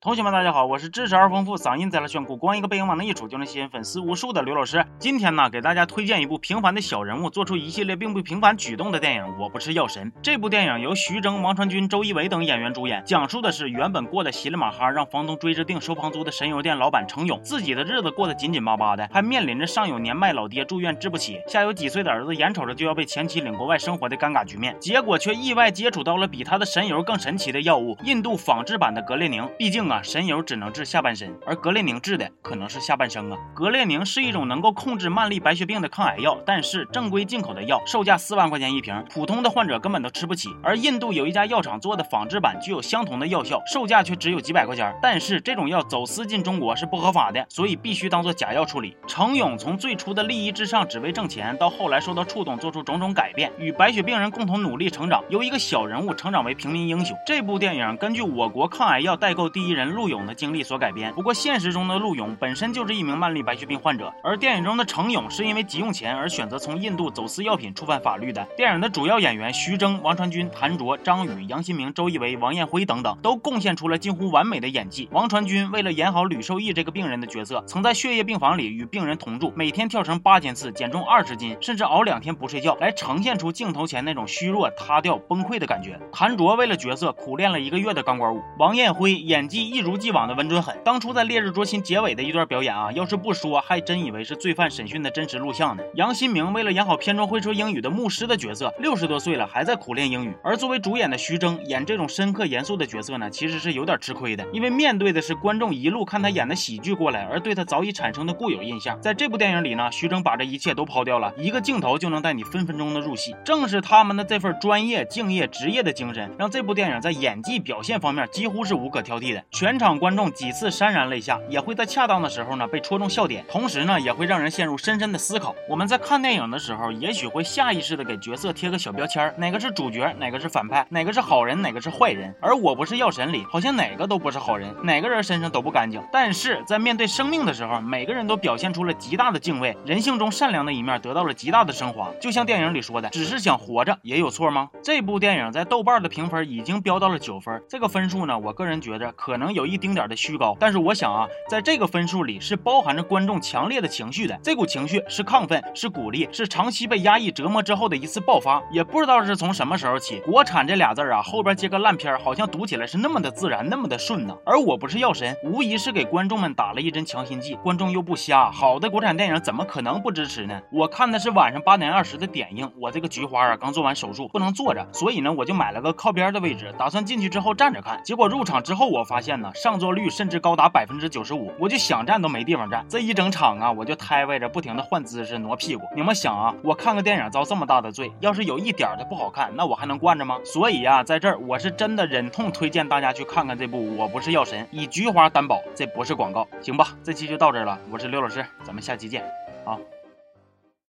同学们，大家好，我是知识而丰富、嗓音贼拉炫酷、光一个背影往那一杵就能吸引粉丝无数的刘老师。今天呢，给大家推荐一部平凡的小人物做出一系列并不平凡举动的电影《我不是药神》。这部电影由徐峥、王传君、周一围等演员主演，讲述的是原本过得稀里马哈，让房东追着腚收房租的神油店老板程勇，自己的日子过得紧紧巴巴的，还面临着上有年迈老爹住院治不起，下有几岁的儿子眼瞅着就要被前妻领国外生活的尴尬局面，结果却意外接触到了比他的神油更神奇的药物——印度仿制版的格列宁。毕竟啊，神油只能。治下半身，而格列宁治的可能是下半生啊。格列宁是一种能够控制慢粒白血病的抗癌药，但是正规进口的药售价四万块钱一瓶，普通的患者根本都吃不起。而印度有一家药厂做的仿制版具有相同的药效，售价却只有几百块钱。但是这种药走私进中国是不合法的，所以必须当做假药处理。程勇从最初的利益至上，只为挣钱，到后来受到触动，做出种种改变，与白血病人共同努力成长，由一个小人物成长为平民英雄。这部电影根据我国抗癌药代购第一人人陆勇的经历。所改编。不过现实中的陆勇本身就是一名慢粒白血病患者，而电影中的程勇是因为急用钱而选择从印度走私药品，触犯法律的。电影的主要演员徐峥、王传君、谭卓、张宇、杨新明、周一围、王艳辉等等，都贡献出了近乎完美的演技。王传君为了演好吕受益这个病人的角色，曾在血液病房里与病人同住，每天跳绳八千次，减重二十斤，甚至熬两天不睡觉，来呈现出镜头前那种虚弱、塌掉、崩溃的感觉。谭卓为了角色苦练了一个月的钢管舞。王艳辉演技一如既往的稳。准狠！当初在《烈日灼心》结尾的一段表演啊，要是不说，还真以为是罪犯审讯的真实录像呢。杨新明为了演好片中会说英语的牧师的角色，六十多岁了还在苦练英语。而作为主演的徐峥演这种深刻严肃的角色呢，其实是有点吃亏的，因为面对的是观众一路看他演的喜剧过来，而对他早已产生的固有印象。在这部电影里呢，徐峥把这一切都抛掉了，一个镜头就能带你分分钟的入戏。正是他们的这份专业、敬业、职业的精神，让这部电影在演技表现方面几乎是无可挑剔的。全场观众。几次潸然泪下，也会在恰当的时候呢被戳中笑点，同时呢也会让人陷入深深的思考。我们在看电影的时候，也许会下意识的给角色贴个小标签，哪个是主角，哪个是反派，哪个是好人，哪个是坏人。而我不是药神里，好像哪个都不是好人，哪个人身上都不干净。但是在面对生命的时候，每个人都表现出了极大的敬畏，人性中善良的一面得到了极大的升华。就像电影里说的，只是想活着，也有错吗？这部电影在豆瓣的评分已经飙到了九分，这个分数呢，我个人觉着可能有一丁点的虚。高，但是我想啊，在这个分数里是包含着观众强烈的情绪的。这股情绪是亢奋，是鼓励，是长期被压抑折磨之后的一次爆发。也不知道是从什么时候起，国产这俩字啊，后边接个烂片，好像读起来是那么的自然，那么的顺呢。而我不是药神，无疑是给观众们打了一针强心剂。观众又不瞎，好的国产电影怎么可能不支持呢？我看的是晚上八点二十的点映，我这个菊花啊刚做完手术，不能坐着，所以呢我就买了个靠边的位置，打算进去之后站着看。结果入场之后，我发现上座率。甚至高达百分之九十五，我就想站都没地方站。这一整场啊，我就呆歪着，不停的换姿势挪屁股。你们想啊，我看个电影遭这么大的罪，要是有一点的不好看，那我还能惯着吗？所以啊，在这儿我是真的忍痛推荐大家去看看这部《我不是药神》，以菊花担保，这不是广告，行吧？这期就到这儿了，我是刘老师，咱们下期见，啊。